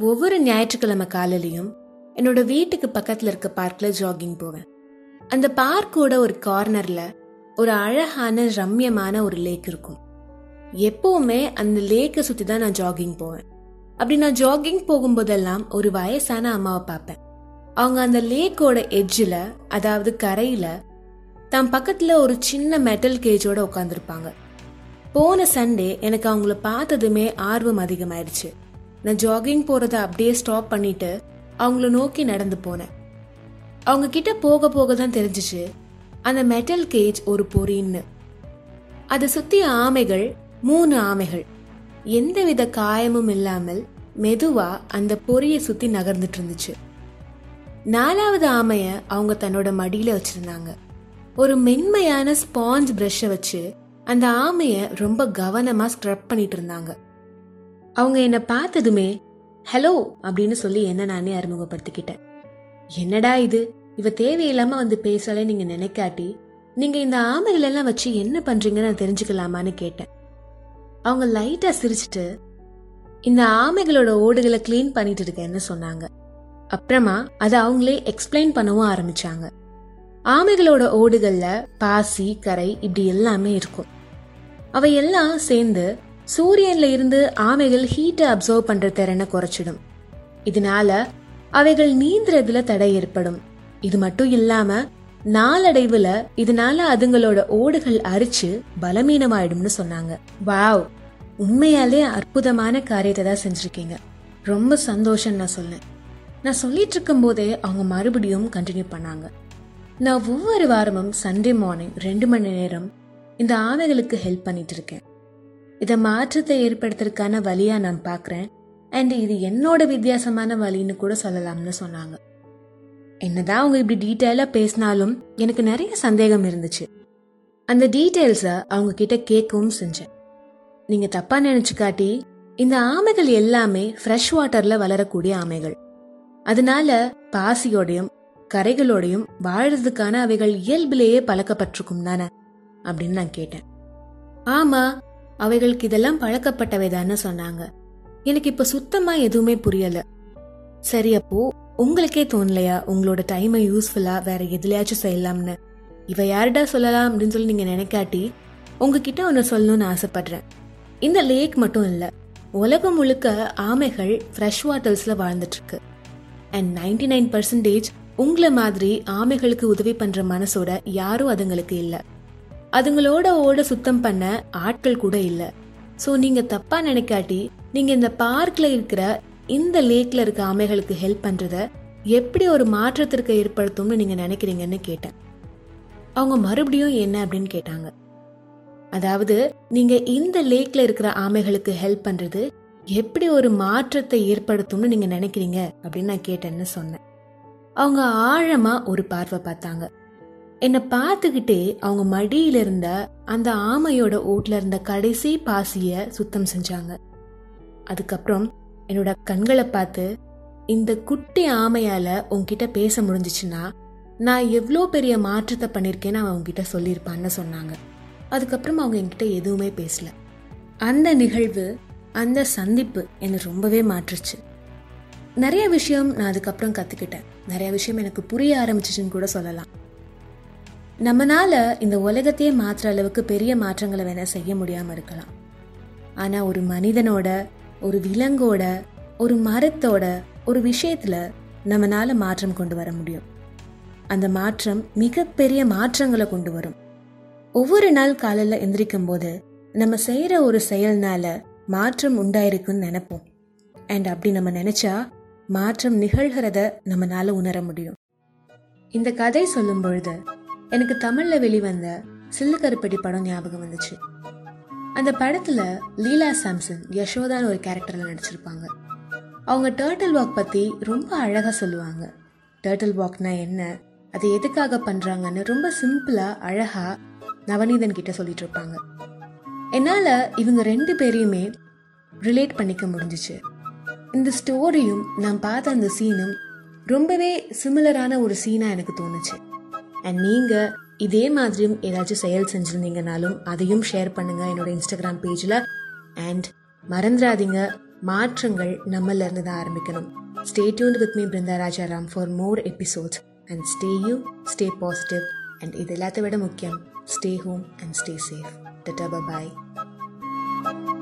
ஒவ்வொரு ஞாயிற்றுக்கிழமை காலையிலையும் என்னோட வீட்டுக்கு பக்கத்துல இருக்க பார்க்ல ஜாகிங் போவேன். அந்த பார்க்கோட ஒரு கார்னர்ல ஒரு அழகான ரம்யமான ஒரு லேக் இருக்கும். எப்பவுமே அந்த லேக்கை சுத்தி தான் நான் ஜாகிங் போவேன். அப்படி நான் ஜாகிங் போகும்போதெல்லாம் ஒரு வயசான அம்மாவை பார்ப்பேன். அவங்க அந்த லேக்கோட எட்ஜில் அதாவது கரையில தம் பக்கத்துல ஒரு சின்ன மெட்டல் கேஜோட உட்காந்துருப்பாங்க போன சண்டே எனக்கு அவங்கள பார்த்ததுமே ஆர்வம் அதிகமாயிடுச்சு. நான் ஜாகிங் போறத அப்படியே ஸ்டாப் பண்ணிட்டு அவங்கள நோக்கி நடந்து போனேன். அவங்க கிட்ட போக போக தான் தெரிஞ்சிச்சு அந்த மெட்டல் கேஜ் ஒரு பொறின்னு. அதை சுத்தி ஆமைகள் மூணு ஆமைகள். எந்தவித காயமும் இல்லாமல் மெதுவா அந்த பொறியை சுத்தி நகர்ந்துட்டு இருந்துச்சு. நாலாவது ஆமைய அவங்க தன்னோட மடியில வச்சிருந்தாங்க. ஒரு மென்மையான ஸ்பாஞ்ச் பிரஷ்ஷை வச்சு அந்த ஆமைய ரொம்ப கவனமா ஸ்க்ரப் பண்ணிட்டு இருந்தாங்க. அவங்க என்ன பார்த்ததுமே ஹலோ அப்படின்னு சொல்லி என்ன நானே அறிமுகப்படுத்திக்கிட்டேன். என்னடா இது? இவ தேவையில்லாம வந்து பேசலே நீங்க நினைக்காட்டி நீங்க இந்த ஆமைகள் எல்லாம் வச்சு என்ன பண்றீங்கன்னு நான் தெரிஞ்சுக்கலாமான்னு கேட்டேன். அவங்க லைட்டா சிரிச்சிட்டு இந்த ஆமைகளோட ஓடுகளை க்ளீன் பண்ணிட்டு இருக்கேன்னு சொன்னாங்க. அப்புறமா அதை அவங்களே எக்ஸ்பிளைன் பண்ணவும் ஆரம்பிச்சாங்க. ஆமைகளோட ஓடுகள்ல பாசி கரை இப்படி எல்லாமே இருக்கும். அவை எல்லாம் சேர்ந்து சூரியன்ல இருந்து ஆமைகள் ஹீட்டை அப்சர்வ் பண்ற திறனை குறைச்சிடும். இதனால அவைகள் நீந்துறதுல தடை ஏற்படும். இது மட்டும் இல்லாம நாளடைவுல இதனால அதுங்களோட ஓடுகள் அரிச்சு பலமீனமாயிடும்னு சொன்னாங்க. வாவ் உண்மையாலே அற்புதமான காரியத்தை தான் செஞ்சிருக்கீங்க. ரொம்ப சந்தோஷம் நான் சொன்னேன் நான் சொல்லிட்டு இருக்கும் போதே அவங்க மறுபடியும் கண்டினியூ பண்ணாங்க. நான் ஒவ்வொரு வாரமும் சண்டே மார்னிங் ரெண்டு மணி நேரம் இந்த ஆமைகளுக்கு ஹெல்ப் பண்ணிட்டு இருக்கேன். இதை மாற்றத்தை ஏற்படுத்துறதுக்கான வழியா நான் பார்க்குறேன் அண்ட் இது என்னோட வித்தியாசமான வழின்னு கூட சொல்லலாம்னு சொன்னாங்க. என்னதான் அவங்க இப்படி டீட்டெயிலாக பேசினாலும் எனக்கு நிறைய சந்தேகம் இருந்துச்சு. அந்த டீட்டெயில்ஸை அவங்க கிட்ட கேட்கவும் செஞ்சேன். நீங்க தப்பா நினச்சிக்காட்டி இந்த ஆமைகள் எல்லாமே ஃப்ரெஷ் வாட்டர்ல வளரக்கூடிய ஆமைகள். அதனால பாசியோடையும் கரைகளோடையும் வாழறதுக்கான அவைகள் இயல்பிலேயே பழக்கப்பட்டிருக்கும் தானே? அப்படின்னு நான் கேட்டேன். ஆமா அவைகளுக்கு இதெல்லாம் பழக்கப்பட்டவை தானே சொன்னாங்க. எனக்கு இப்ப சுத்தமா எதுவுமே புரியல. சரி அப்போ உங்களுக்கே தோணலையா? உங்களோட டைமை யூஸ்ஃபுல்லா வேற எதுலையாச்சும் செய்யலாம்னு. இவ யாருடா சொல்லலாம் அப்படின்னு சொல்லி நீங்க நினைக்காட்டி உங்ககிட்ட ஒன்று சொல்லணும்னு ஆசைப்படுறேன். இந்த லேக் மட்டும் இல்லை உலகம் முழுக்க ஆமைகள் ஃப்ரெஷ் வாட்டர்ஸ்ல வாழ்ந்துட்டு இருக்கு அண்ட் நைன்டி நைன் பர்சன்டேஜ் உங்களை மாதிரி ஆமைகளுக்கு உதவி பண்ற மனசோட யாரும் அதுங்களுக்கு இல்லை. அதுங்களோட ஓட சுத்தம் பண்ண ஆட்கள் கூட இல்ல. ஸோ நீங்க தப்பா நினைக்காட்டி நீங்க இந்த பார்க்ல இருக்கிற இந்த லேக்ல இருக்க ஆமைகளுக்கு ஹெல்ப் பண்றத எப்படி ஒரு மாற்றத்திற்கு ஏற்படுத்தும்னு நீங்க நினைக்கிறீங்கன்னு கேட்டேன். அவங்க மறுபடியும் என்ன அப்படின்னு கேட்டாங்க. அதாவது நீங்க இந்த லேக்ல இருக்கிற ஆமைகளுக்கு ஹெல்ப் பண்றது எப்படி ஒரு மாற்றத்தை ஏற்படுத்தும்னு நீங்க நினைக்கிறீங்க அப்படின்னு நான் கேட்டேன்னு சொன்னேன். அவங்க ஆழமா ஒரு பார்வை பார்த்தாங்க. என்னை பார்த்துக்கிட்டே அவங்க மடியில இருந்த அந்த ஆமையோட ஓட்ல இருந்த கடைசி பாசிய சுத்தம் செஞ்சாங்க. அதுக்கப்புறம் என்னோட கண்களை பார்த்து இந்த குட்டி ஆமையால உங்ககிட்ட பேச முடிஞ்சிச்சுன்னா நான் எவ்வளோ பெரிய மாற்றத்தை பண்ணியிருக்கேன்னு அவன் உங்ககிட்ட சொல்லியிருப்பான்னு சொன்னாங்க. அதுக்கப்புறம் அவங்க என்கிட்ட எதுவுமே பேசல. அந்த நிகழ்வு அந்த சந்திப்பு என்னை ரொம்பவே மாற்றுச்சு. நிறைய விஷயம் நான் அதுக்கப்புறம் கற்றுக்கிட்டேன் நிறைய விஷயம் எனக்கு புரிய ஆரம்பிச்சிச்சுன்னு கூட சொல்லலாம். நம்மனால இந்த உலகத்தையே மாற்றுற அளவுக்கு பெரிய மாற்றங்களை வேணா செய்ய முடியாமல் இருக்கலாம். ஆனால் ஒரு மனிதனோட ஒரு விலங்கோட ஒரு மரத்தோட ஒரு விஷயத்துல நம்மனால மாற்றம் கொண்டு வர முடியும். அந்த மாற்றம் மிகப்பெரிய மாற்றங்களை கொண்டு வரும். ஒவ்வொரு நாள் காலையில எந்திரிக்கும் போது நம்ம செய்யற ஒரு செயல்னால மாற்றம் உண்டாயிருக்குன்னு நினைப்போம். அண்ட் அப்படி நம்ம நினைச்சா மாற்றம் நிகழ்கிறத நம்மளால உணர முடியும். இந்த கதை சொல்லும் பொழுது எனக்கு தமிழ்ல வெளிவந்த சில்லுக்கருப்படி படம் ஞாபகம் வந்துச்சு. அந்த படத்துல லீலா சாம்சன் யசோதான்னு ஒரு கேரக்டர்ல நடிச்சிருப்பாங்க. அவங்க டேர்ட்டில் வாக் பத்தி ரொம்ப அழகா சொல்லுவாங்க. டேர்ட்டில் வாக்னா என்ன? அது எதுக்காக பண்றாங்கன்னு ரொம்ப சிம்பிளா அழகா நவநீதன் கிட்ட சொல்லிட்டு இருப்பாங்க. என்னால இவங்க ரெண்டு பேரையுமே ரிலேட் பண்ணிக்க முடிஞ்சிச்சு. இந்த ஸ்டோரியும் நான் பார்த்த அந்த சீனும் ரொம்பவே சிமிலரான ஒரு சீனா எனக்கு தோணுச்சு. அண்ட் நீங்கள் இதே மாதிரியும் ஏதாச்சும் செயல் செஞ்சுருந்தீங்கனாலும் அதையும் ஷேர் பண்ணுங்கள் என்னோட இன்ஸ்டாகிராம் பேஜில் அண்ட் மறந்துடாதீங்க மாற்றங்கள் நம்மள இருந்து தான் ஆரம்பிக்கணும். Stay tune with me Brinda Rajaram for more episodes and stay you stay positive and இது எல்லாத்த விட முக்கியம் stay home and stay safe tata bye